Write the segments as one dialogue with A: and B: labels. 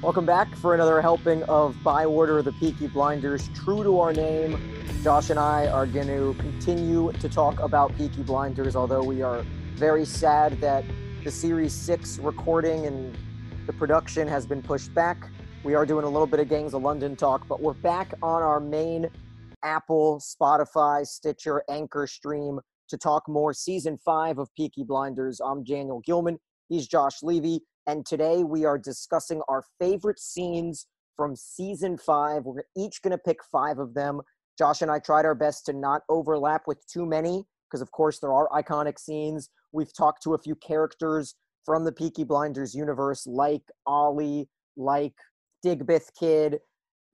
A: Welcome back for another helping of By Order of the Peaky Blinders. True to our name, Josh and I are going to continue to talk about Peaky Blinders, although we are very sad that the Series 6 recording and the production has been pushed back. We are doing a little bit of Gangs of London talk, but we're back on our main Apple, Spotify, Stitcher, Anchor stream to talk more season five of Peaky Blinders. I'm Daniel Gilman. He's Josh Levy. And today we are discussing our favorite scenes from season five. We're each going to pick five of them. Josh and I tried our best to not overlap with too many because, of course, there are iconic scenes. We've talked to a few characters from the Peaky Blinders universe, like Ollie, like Digbeth Kid,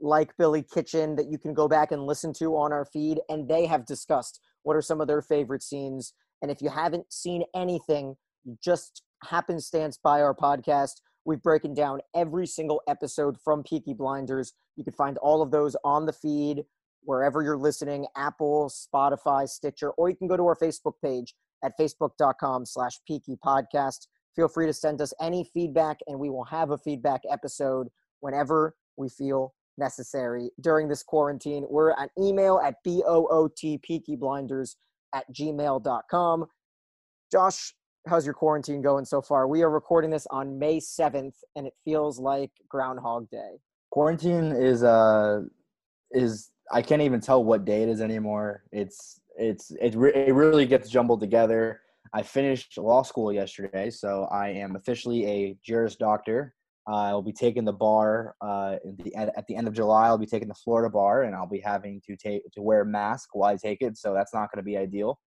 A: like Billy Kitchen, that you can go back and listen to on our feed. And they have discussed what are some of their favorite scenes. And if you haven't seen anything, just happenstance by our podcast. We've broken down every single episode from Peaky Blinders. You can find all of those on the feed wherever you're listening, Apple, Spotify, Stitcher, or you can go to our Facebook page at facebook.com slash Peaky Podcast. Feel free to send us any feedback, and we will have a feedback episode whenever we feel necessary during this quarantine. We're at email at B-O-O-T Peaky Blinders at gmail.com. Josh, how's your quarantine going so far? We are recording this on May 7th and it feels like Groundhog Day.
B: Quarantine is uh is I can't even tell what day it is anymore. It's it's it, re- it really gets jumbled together. I finished law school yesterday, so I am officially a Juris Doctor. Uh, I'll be taking the bar uh, the, at the end of July. I'll be taking the Florida bar, and I'll be having to take to wear a mask while I take it. So that's not going to be ideal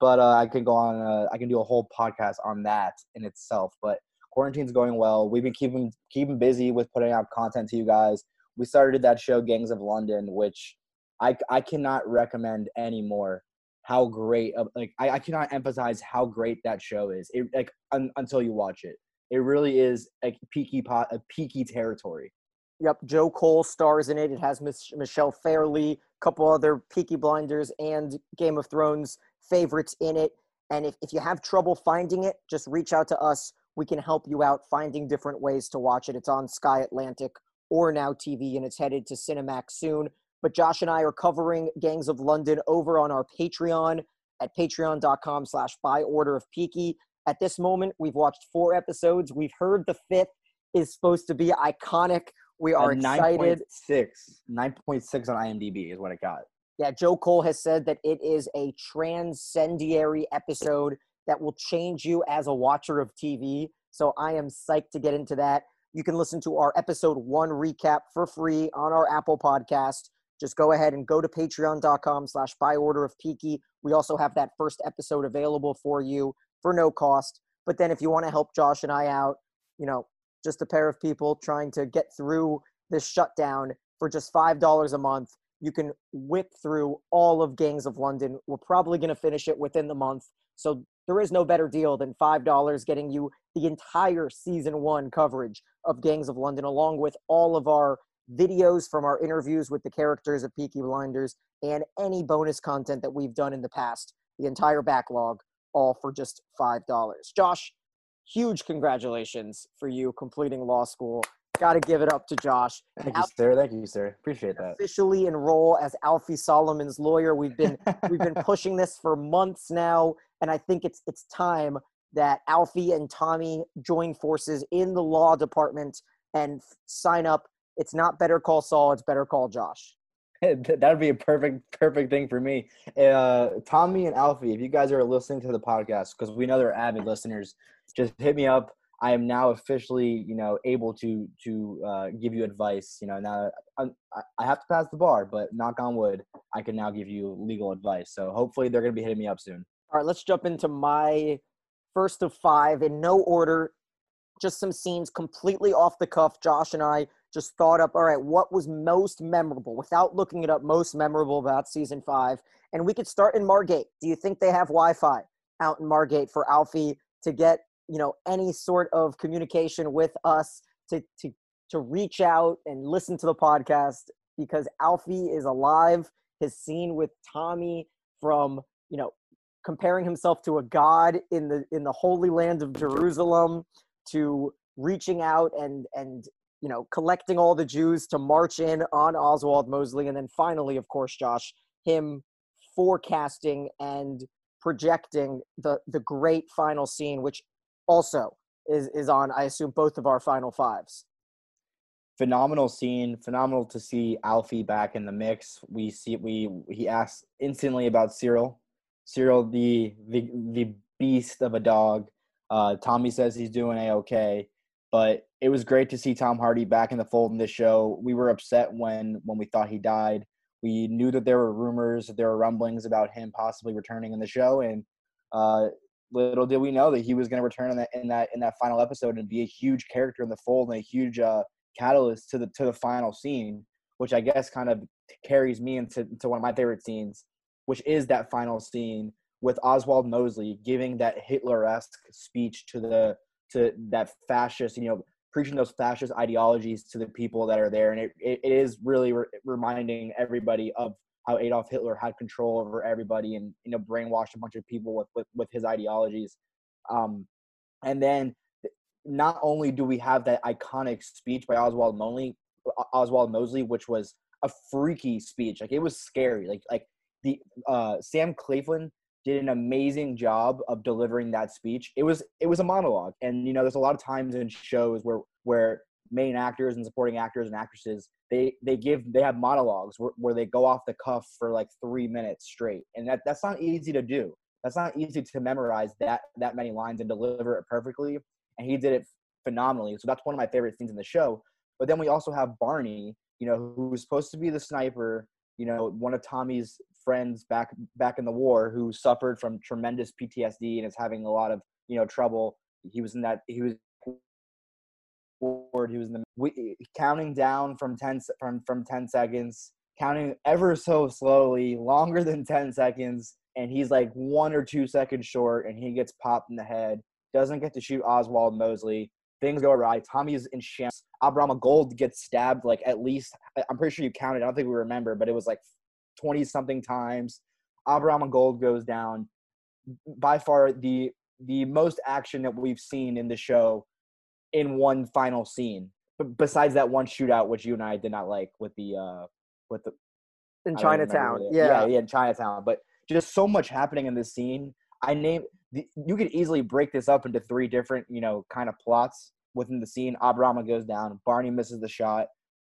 B: but uh, I can go on. Uh, I can do a whole podcast on that in itself. But quarantine's going well. We've been keeping keeping busy with putting out content to you guys. We started that show, Gangs of London, which I I cannot recommend anymore. How great! Like I, I cannot emphasize how great that show is. It like un, until you watch it, it really is a peaky pot, a peaky territory.
A: Yep, Joe Cole stars in it. It has Mich- Michelle Fairley, a couple other Peaky Blinders and Game of Thrones favorites in it. And if, if you have trouble finding it, just reach out to us. We can help you out finding different ways to watch it. It's on Sky Atlantic or Now TV, and it's headed to Cinemax soon. But Josh and I are covering Gangs of London over on our Patreon at patreon.com slash by order of Peaky. At this moment, we've watched four episodes. We've heard the fifth is supposed to be iconic. We are excited.
B: 9.6. 9.6 on IMDb is what it got.
A: Yeah, Joe Cole has said that it is a transcendiary episode that will change you as a watcher of TV. So I am psyched to get into that. You can listen to our episode one recap for free on our Apple podcast. Just go ahead and go to patreon.com slash by order of Peaky. We also have that first episode available for you for no cost. But then if you want to help Josh and I out, you know, just a pair of people trying to get through this shutdown for just $5 a month, you can whip through all of Gangs of London. We're probably going to finish it within the month. So there is no better deal than $5 getting you the entire season one coverage of Gangs of London, along with all of our videos from our interviews with the characters of Peaky Blinders and any bonus content that we've done in the past. The entire backlog, all for just $5. Josh, huge congratulations for you completing law school. Got to give it up to Josh.
B: Thank you, sir. Thank you, sir. Appreciate that.
A: Officially enroll as Alfie Solomon's lawyer. We've been we've been pushing this for months now, and I think it's it's time that Alfie and Tommy join forces in the law department and sign up. It's not Better Call Saul. It's Better Call Josh.
B: that would be a perfect perfect thing for me. Uh, Tommy and Alfie, if you guys are listening to the podcast, because we know they're avid listeners, just hit me up I am now officially, you know, able to to uh, give you advice. You know, now I, I have to pass the bar, but knock on wood, I can now give you legal advice. So hopefully, they're going to be hitting me up soon.
A: All right, let's jump into my first of five in no order. Just some scenes completely off the cuff. Josh and I just thought up. All right, what was most memorable without looking it up? Most memorable about season five, and we could start in Margate. Do you think they have Wi-Fi out in Margate for Alfie to get you know any sort of communication with us to to to reach out and listen to the podcast because Alfie is alive. His scene with Tommy from you know comparing himself to a god in the in the holy land of Jerusalem to reaching out and and you know collecting all the Jews to march in on Oswald Mosley and then finally of course Josh him forecasting and projecting the the great final scene which also is is on I assume both of our final fives.
B: Phenomenal scene phenomenal to see alfie back in the mix. We see we he asks instantly about cyril. Cyril the the, the beast of a dog. Uh, tommy says he's doing a-okay but it was great to see tom hardy back in the fold in this show. We were upset when when we thought he died. We knew that there were rumors there were rumblings about him possibly returning in the show and uh, little did we know that he was going to return in that in that in that final episode and be a huge character in the fold and a huge uh, catalyst to the to the final scene, which I guess kind of carries me into, into one of my favorite scenes, which is that final scene with Oswald Mosley giving that Hitler-esque speech to the to that fascist, you know, preaching those fascist ideologies to the people that are there, and it it, it is really re- reminding everybody of how Adolf Hitler had control over everybody and you know brainwashed a bunch of people with with, with his ideologies. Um, and then not only do we have that iconic speech by Oswald Mosley, Oswald Mosley, which was a freaky speech, like it was scary. Like like the uh, Sam Claflin did an amazing job of delivering that speech. It was it was a monologue, and you know there's a lot of times in shows where where main actors and supporting actors and actresses they they give they have monologues where, where they go off the cuff for like three minutes straight, and that that's not easy to do. That's not easy to memorize that that many lines and deliver it perfectly and he did it phenomenally. So that's one of my favorite scenes in the show. But then we also have Barney, you know, who's supposed to be the sniper, you know, one of Tommy's friends back back in the war who suffered from tremendous PTSD and is having a lot of, you know, trouble. He was in that he was he was in the we, counting down from 10 from from 10 seconds, counting ever so slowly, longer than 10 seconds, and he's like 1 or 2 seconds short and he gets popped in the head doesn't get to shoot Oswald Mosley. Things go awry. Tommy's in shambles. Abraham Gold gets stabbed like at least I'm pretty sure you counted. I don't think we remember, but it was like 20 something times. Abraham Gold goes down. By far the the most action that we've seen in the show in one final scene. But besides that one shootout, which you and I did not like with the uh with the
A: in Chinatown. Yeah.
B: yeah, yeah, in Chinatown. But just so much happening in this scene. I name you could easily break this up into three different, you know, kind of plots within the scene. Abraham goes down, Barney misses the shot,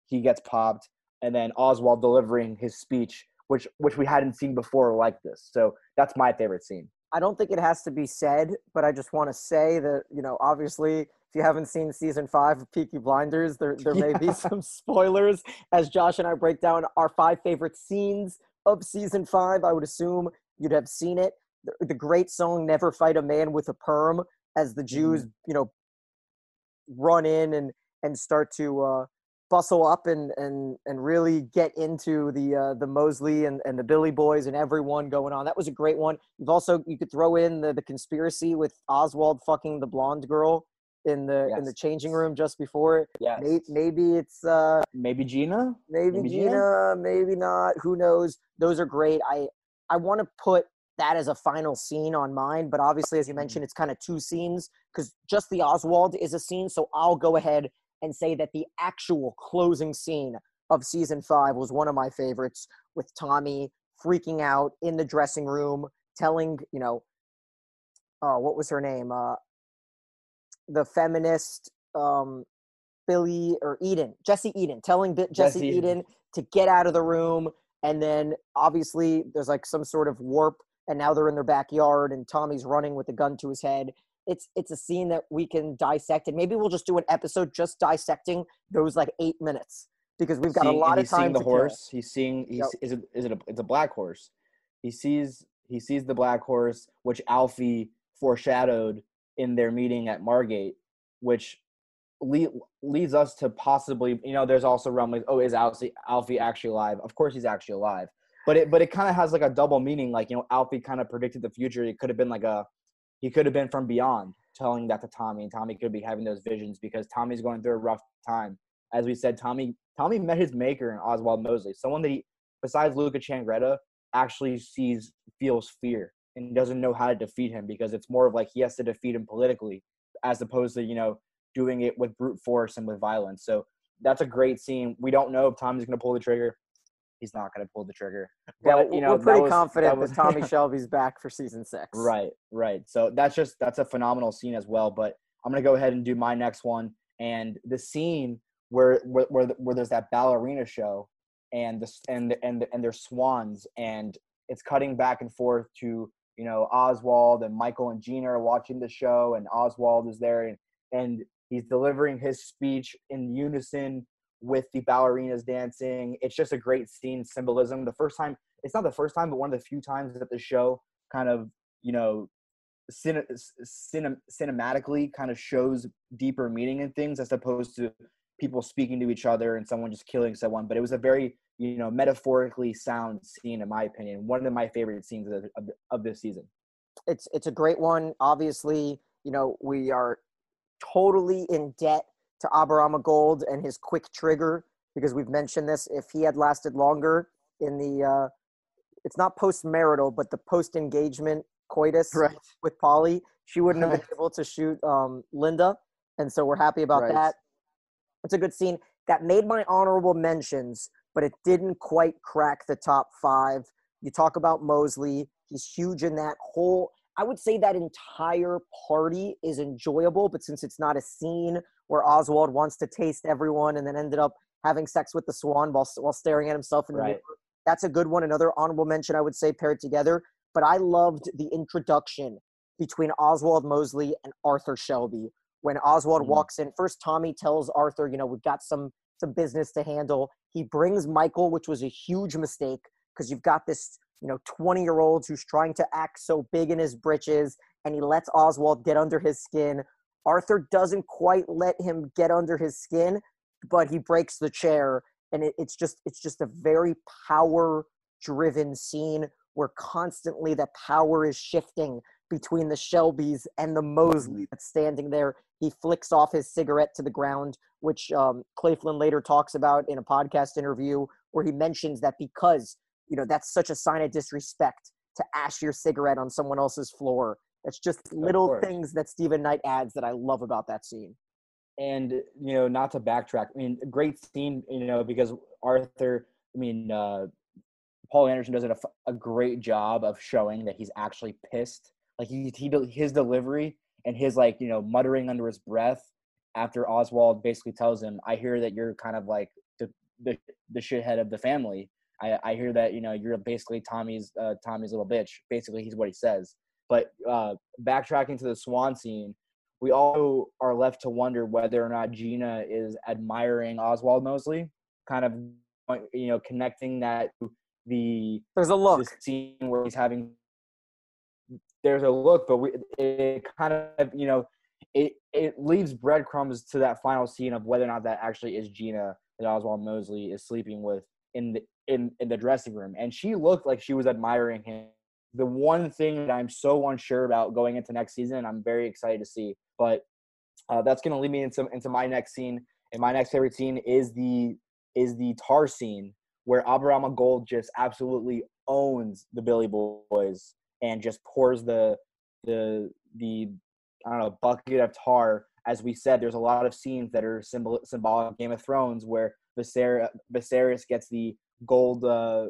B: he gets popped, and then Oswald delivering his speech, which which we hadn't seen before like this. So that's my favorite scene.
A: I don't think it has to be said, but I just want to say that you know, obviously, if you haven't seen season five of Peaky Blinders, there there may be some spoilers as Josh and I break down our five favorite scenes of season five. I would assume you'd have seen it the, the great song "Never Fight a Man with a Perm" as the Jews, mm-hmm. you know, run in and and start to uh, bustle up and and and really get into the uh, the Mosley and, and the Billy Boys and everyone going on. That was a great one. You've also you could throw in the the conspiracy with Oswald fucking the blonde girl in the yes. in the changing room just before. it.
B: Yeah.
A: Maybe, maybe it's uh
B: maybe Gina.
A: Maybe, maybe Gina, Gina. Maybe not. Who knows? Those are great. I I want to put that as a final scene on mine. But obviously, as you mentioned, it's kind of two scenes because just the Oswald is a scene. So I'll go ahead and say that the actual closing scene of season five was one of my favorites with Tommy freaking out in the dressing room, telling, you know, uh, what was her name? Uh, the feminist um, Billy or Eden, Jessie Eden, telling Jesse, Jessie Eden to get out of the room. And then obviously there's like some sort of warp and now they're in their backyard and Tommy's running with a gun to his head. It's it's a scene that we can dissect and maybe we'll just do an episode just dissecting those like eight minutes because we've got
B: seeing,
A: a lot of
B: time.
A: Seeing
B: the horse, kill. he's seeing. He's, yep. Is it is it a, it's a black horse? He sees he sees the black horse, which Alfie foreshadowed in their meeting at Margate, which lead, leads us to possibly you know there's also rumblings. Oh, is Alfie Alfie actually alive? Of course, he's actually alive but it but it kind of has like a double meaning. Like you know, Alfie kind of predicted the future. It could have been like a he could have been from beyond telling that to Tommy, and Tommy could be having those visions because Tommy's going through a rough time. As we said, Tommy Tommy met his maker in Oswald Mosley, someone that he besides Luca Changretta actually sees feels fear and doesn't know how to defeat him because it's more of like he has to defeat him politically as opposed to you know doing it with brute force and with violence. So that's a great scene. We don't know if Tommy's going to pull the trigger. He's not going to pull the trigger.
A: But you know, we're pretty was, confident that, was, that Tommy Shelby's back for season six.
B: Right, right. So that's just that's a phenomenal scene as well. But I'm going to go ahead and do my next one. And the scene where where where, where there's that ballerina show and the and and and there's swans and it's cutting back and forth to you know Oswald and Michael and Gina are watching the show and Oswald is there and and he's delivering his speech in unison with the ballerinas dancing. It's just a great scene symbolism. The first time, it's not the first time, but one of the few times that the show kind of, you know, cin- cin- cinematically kind of shows deeper meaning in things as opposed to people speaking to each other and someone just killing someone. But it was a very, you know, metaphorically sound scene, in my opinion. One of my favorite scenes of, of, of this season.
A: It's it's a great one. Obviously, you know, we are totally in debt to Abraham Gold and his quick trigger because we've mentioned this. If he had lasted longer in the, uh, it's not post marital, but the post engagement coitus right. with Polly, she wouldn't have been able to shoot um, Linda. And so we're happy about right. that. It's a good scene that made my honorable mentions, but it didn't quite crack the top five. You talk about Mosley, he's huge in that whole I would say that entire party is enjoyable, but since it's not a scene where Oswald wants to taste everyone and then ended up having sex with the swan while, while staring at himself in the right. mirror, that's a good one. Another honorable mention, I would say, paired together. But I loved the introduction between Oswald Mosley and Arthur Shelby. When Oswald mm-hmm. walks in, first Tommy tells Arthur, you know, we've got some some business to handle. He brings Michael, which was a huge mistake because you've got this you know 20 year old who's trying to act so big in his britches and he lets oswald get under his skin arthur doesn't quite let him get under his skin but he breaks the chair and it, it's just it's just a very power driven scene where constantly the power is shifting between the shelbys and the mosley that's standing there. He flicks off his cigarette to the ground which um, Claflin later talks about in a podcast interview where he mentions that because you know that's such a sign of disrespect to ash your cigarette on someone else's floor it's just little things that Steven Knight adds that I love about that scene.
B: And you know, not to backtrack. I mean, great scene. You know, because Arthur. I mean, uh, Paul Anderson does a, a great job of showing that he's actually pissed. Like he, he his delivery and his like you know muttering under his breath after Oswald basically tells him, "I hear that you're kind of like the the, the shithead of the family." I, I hear that you know you're basically Tommy's uh, Tommy's little bitch. Basically, he's what he says. But uh, backtracking to the Swan scene, we all are left to wonder whether or not Gina is admiring Oswald Mosley, kind of you know connecting that to the
A: there's a look
B: the scene where he's having there's a look, but we it kind of you know it it leaves breadcrumbs to that final scene of whether or not that actually is Gina that Oswald Mosley is sleeping with in the in in the dressing room, and she looked like she was admiring him. The one thing that I'm so unsure about going into next season, I'm very excited to see. But uh, that's going to lead me into into my next scene. And my next favorite scene is the is the tar scene where Abraham Gold just absolutely owns the Billy Boys and just pours the the the I don't know bucket of tar. As we said, there's a lot of scenes that are symbol symbolic Game of Thrones where Viserys, Viserys gets the gold uh,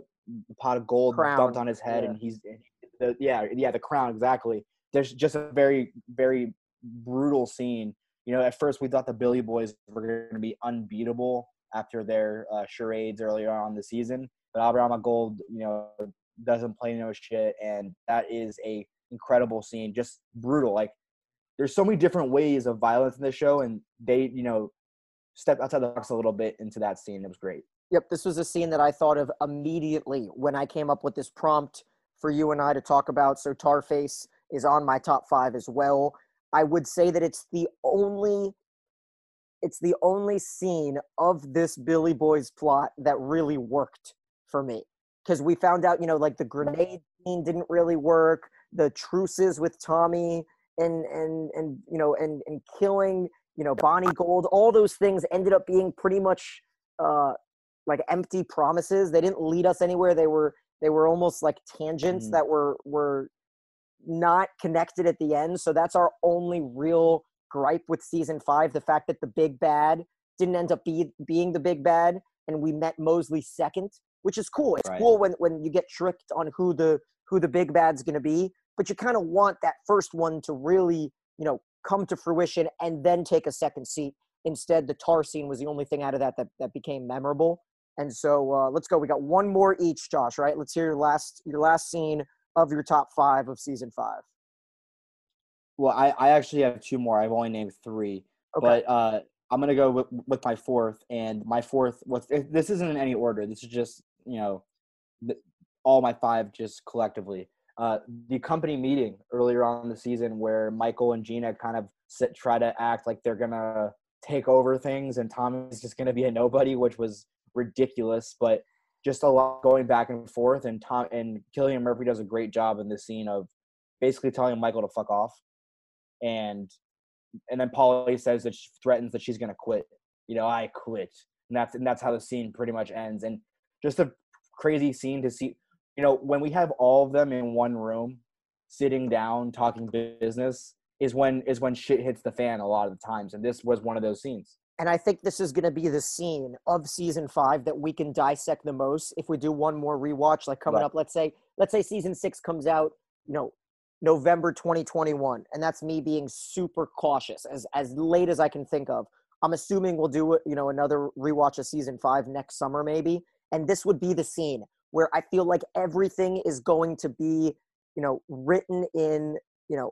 B: pot of gold crown. dumped on his head, yeah. and he's the, yeah yeah the crown exactly. There's just a very very brutal scene. You know, at first we thought the Billy Boys were going to be unbeatable after their uh, charades earlier on the season, but Abraham Gold, you know, doesn't play no shit, and that is a incredible scene, just brutal. Like, there's so many different ways of violence in the show, and they, you know, step outside the box a little bit into that scene. It was great.
A: Yep, this was a scene that I thought of immediately when I came up with this prompt for you and I to talk about. So Tarface is on my top five as well. I would say that it's the only it's the only scene of this Billy Boys plot that really worked for me. Because we found out, you know, like the grenade scene didn't really work, the truces with Tommy and and and you know and and killing, you know, Bonnie Gold, all those things ended up being pretty much uh like empty promises. They didn't lead us anywhere. They were they were almost like tangents mm. that were were not connected at the end. So that's our only real gripe with season five the fact that the big bad didn't end up be, being the big bad and we met Mosley second, which is cool. It's
B: Right.
A: cool when, when you get tricked on who the who the big bad's going to be, but you kind of want that first one to really, you know, come to fruition and then take a second seat. Instead, the tar scene was the only thing out of that that, that became memorable. And so uh, let's go. We got one more each, Josh. Right? Let's hear your last your last scene of your top five of season five.
B: Well, I, I actually have two more. I've only named three,
A: Okay.
B: but uh, I'm gonna go with, with my fourth. And my fourth was this isn't in any order. This is just you know, all my five just collectively. Uh, the company meeting earlier on in the season where Michael and Gina kind of sit, try to act like they're gonna take over things, and Tommy's just gonna be a nobody, which was ridiculous. But just a lot going back and forth, and Tom and Cillian Murphy does a great job in this scene of basically telling Michael to fuck off and and then Polly says that she threatens that she's gonna quit. You know, I quit, and that's and that's how the scene pretty much ends. And just a crazy scene to see. You know, when we have all of them in one room, sitting down talking business, is when is when shit hits the fan a lot of the times. And this was one of those scenes.
A: And I think this is going to be the scene of season five that we can dissect the most if we do one more rewatch, like coming
B: Right.
A: up. Let's say, let's say season six comes out, you know, November 2021, and that's me being super cautious as as late as I can think of. I'm assuming we'll do you know another rewatch of season five next summer maybe, and this would be the scene where I feel like everything is going to be you know written in you know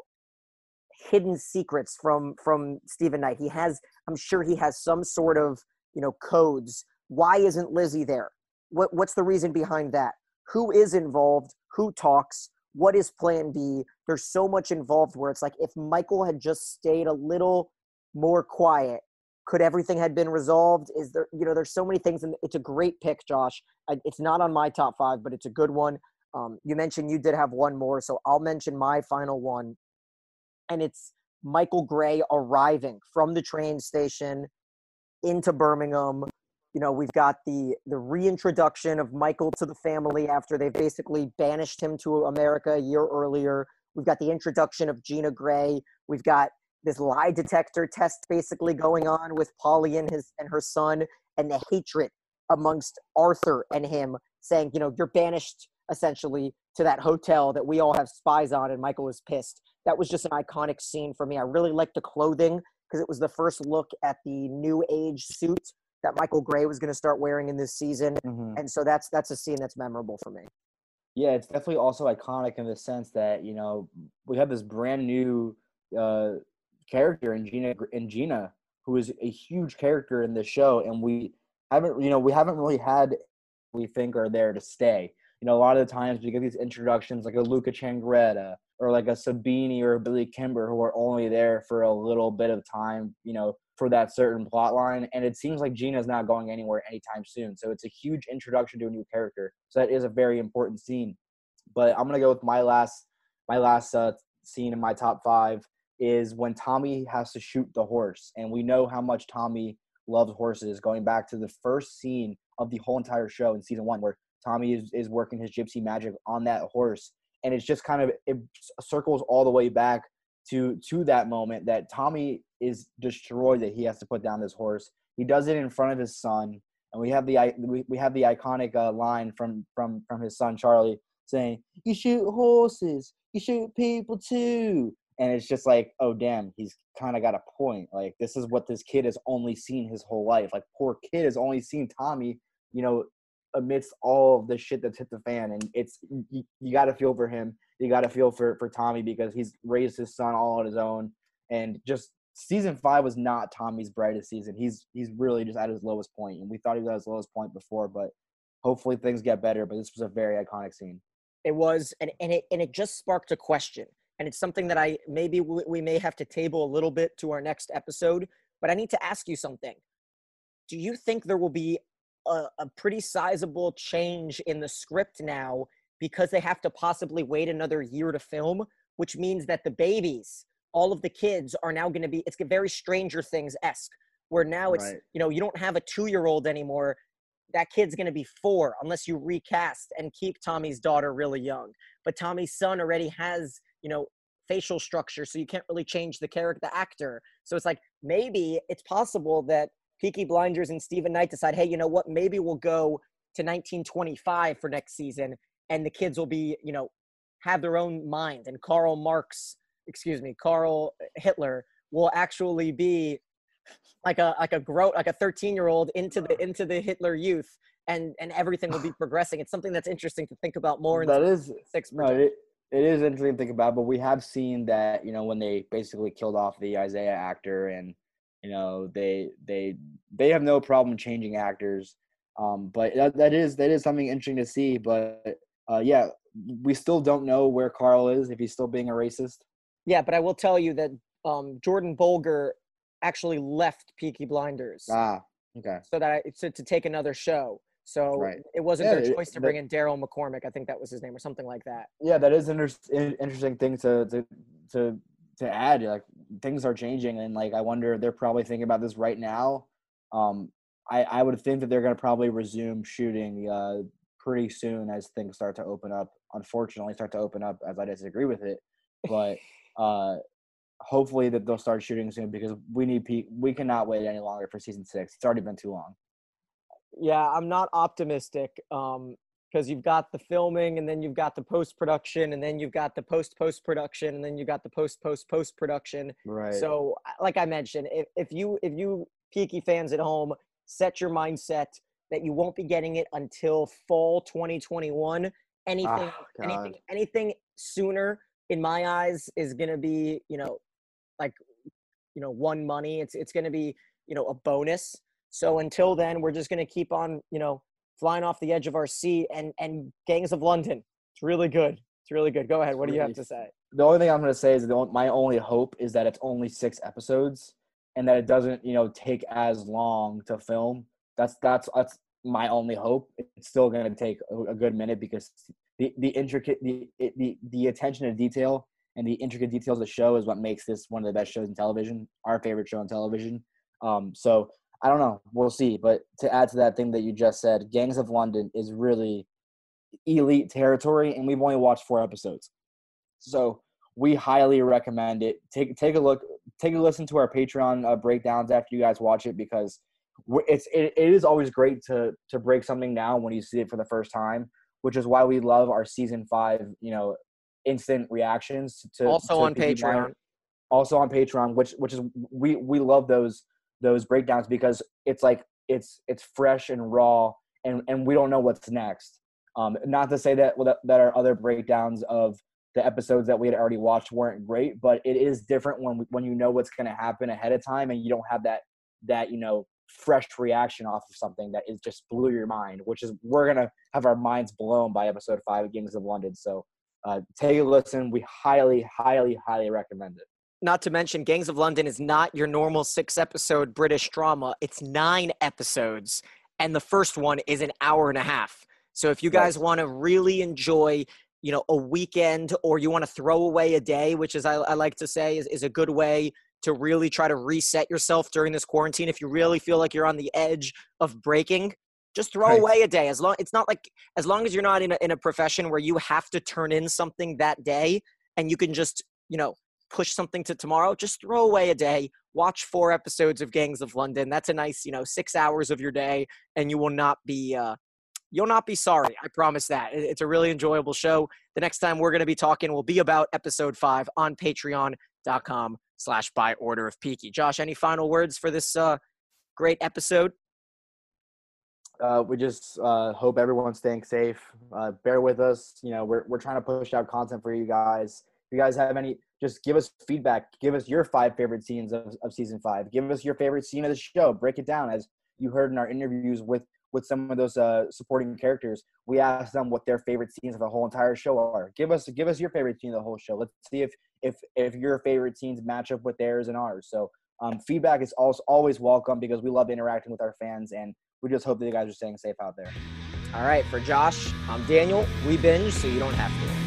A: hidden secrets from from Steven Knight. He has I'm sure he has some sort of you know codes. Why isn't Lizzie there? What what's the reason behind that? Who is involved? Who talks? What is Plan B? There's so much involved where it's like if Michael had just stayed a little more quiet, could everything had been resolved? Is there you know there's so many things and it's a great pick, Josh. It's not on my top five, but it's a good one. Um, you mentioned you did have one more, so I'll mention my final one and it's Michael Gray arriving from the train station into Birmingham. You know, we've got the the reintroduction of Michael to the family after they've basically banished him to America a year earlier. We've got the introduction of Gina Gray. We've got this lie detector test basically going on with Polly and his and her son, and the hatred amongst Arthur and him, saying, you know, you're banished essentially to that hotel that we all have spies on, and Michael was pissed that was just an iconic scene for me. I really liked the clothing because it was the first look at the new age suit that Michael Gray was going to start wearing in this season, and so that's that's a scene that's memorable for me.
B: Yeah, it's definitely also iconic in the sense that you know we have this brand new uh, character in Gina in Gina, who is a huge character in this show, and we haven't you know we haven't really had we think are there to stay. You know, a lot of the times we get these introductions like a Luca Changretta or like a Sabini or a Billy Kimber who are only there for a little bit of time, you know, for that certain plot line. And it seems like Gina's not going anywhere anytime soon. So it's a huge introduction to a new character. So that is a very important scene. But I'm gonna go with my last my last uh, scene in my top five is when Tommy has to shoot the horse, and we know how much Tommy loves horses. Going back to the first scene of the whole entire show in season one, where Tommy is, is working his gypsy magic on that horse, and it's just kind of it circles all the way back to to that moment that Tommy is destroyed that he has to put down this horse. He does it in front of his son, and we have the we, we have the iconic uh, line from from from his son Charlie saying, "You shoot horses, you shoot people too." And it's just like, oh damn, he's kind of got a point. Like this is what this kid has only seen his whole life. Like poor kid has only seen Tommy, you know, amidst all of the shit that's hit the fan, and it's you, you got to feel for him. You got to feel for for Tommy because he's raised his son all on his own, and just season five was not Tommy's brightest season. He's he's really just at his lowest point, and we thought he was at his lowest point before, but hopefully things get better. But this was a very iconic scene.
A: It was, and, and it and it just sparked a question, and it's something that I maybe we may have to table a little bit to our next episode. But I need to ask you something. Do you think there will be a, a pretty sizable change in the script now because they have to possibly wait another year to film, which means that the babies, all of the kids, are now going to be. It's very Stranger Things esque, where now it's
B: Right.
A: you know you don't have a two year old anymore that kid's going to be four unless you recast and keep Tommy's daughter really young. But Tommy's son already has, you know, facial structure, so you can't really change the character, the actor. So it's like maybe it's possible that Peaky Blinders and Steven Knight decide, hey, you know what? Maybe we'll go to 1925 for next season, and the kids will be, you know, have their own mind, and Karl Marx, excuse me, Karl Hitler will actually be like a like a grow like a 13 year old into the into the Hitler youth and and everything will be progressing. It's something that's interesting to think about more.
B: In that is six. No, it, it is interesting to think about, but we have seen that you know when they basically killed off the Isaiah actor, and you know they they they have no problem changing actors. Um, but that, that is that is something interesting to see. But uh, yeah, we still don't know where Carl is if he's still being a racist.
A: Yeah, but I will tell you that um, Jordan Bolger actually left Peaky Blinders.
B: Ah, okay.
A: So that I, so to take another show. So right. it wasn't yeah, their choice to bring in Daryl McCormack. I think that was his name or something like that.
B: Yeah, that is an inter- interesting thing to, to to to add. Like things are changing, and like I wonder they're probably thinking about this right now. Um, I I would think that they're going to probably resume shooting uh, pretty soon as things start to open up. Unfortunately, start to open up as I disagree with it, but uh, hopefully that they'll start shooting soon because we need pe- we cannot wait any longer for season six. It's already been too long.
A: Yeah, I'm not optimistic um, because you've got the filming and then you've got the post production and then you've got the post post production and then you've got the post post post production.
B: Right.
A: So, like I mentioned, if, if you if you Peaky fans at home set your mindset that you won't be getting it until fall 2021. Anything, oh, anything, anything sooner, in my eyes, is going to be you know like you know one money it's it's going to be you know a bonus so until then we're just going to keep on you know flying off the edge of our seat and and gangs of london. It's really good. It's really good. Go ahead. What do you have to say?
B: The only thing i'm going to say is that my only hope is that it's only six episodes and that it doesn't you know take as long to film. That's that's that's my only hope. It's still going to take a, a good minute because the the intricate the the the attention to detail and the intricate details of the show is what makes this one of the best shows in television, our favorite show on television. Um, so I don't know, we'll see. But to add to that thing that you just said, Gangs of London is really elite territory, and we've only watched four episodes. So we highly recommend it. Take take a look, take a listen to our Patreon uh, breakdowns after you guys watch it because it's it, it is always great to to break something down when you see it for the first time, which is why we love our season five, you know, instant reactions to
A: also
B: to
A: on Patreon.
B: Also on Patreon, which which is we we love those those breakdowns because it's like it's it's fresh and raw and and we don't know what's next. Um, not to say that that our other breakdowns of the episodes that we had already watched weren't great, but it is different when when you know what's going to happen ahead of time and you don't have that that you know fresh reaction off of something that is just blew your mind, which is we're gonna have our minds blown by episode five of Gangs of London. So uh, take a listen. We highly, highly, highly recommend it.
A: Not to mention, Gangs of London is not your normal six episode British drama. It's nine episodes, and the first one is an hour and a half. So if you guys right. want to really enjoy, you know, a weekend or you want to throw away a day, which is I, I like to say is, is a good way to really try to reset yourself during this quarantine. If you really feel like you're on the edge of breaking, just throw right. away a day. As long it's not like as long as you're not in a, in a profession where you have to turn in something that day and you can just you know push something to tomorrow. Just throw away a day. Watch four episodes of Gangs of London. That's a nice you know six hours of your day, and you will not be uh, you'll not be sorry. I promise that. It's a really enjoyable show. The next time we're going to be talking will be about episode five on patreon.com slash by order of Peaky. Josh, any final words for this uh, great episode?
B: uh, we just uh, hope everyone's staying safe. Uh, bear with us. You know, we're, we're trying to push out content for you guys. You guys have any, just give us feedback. Give us your five favorite scenes of, of season five. Give us your favorite scene of the show. Break it down as you heard in our interviews with with some of those uh, supporting characters. We asked them what their favorite scenes of the whole entire show are. Give us give us your favorite scene of the whole show. Let's see if if if your favorite scenes match up with theirs and ours. So um, feedback is also always welcome because we love interacting with our fans and we just hope that you guys are staying safe out there.
A: All right, for Josh, I'm Daniel. We binge so you don't have to.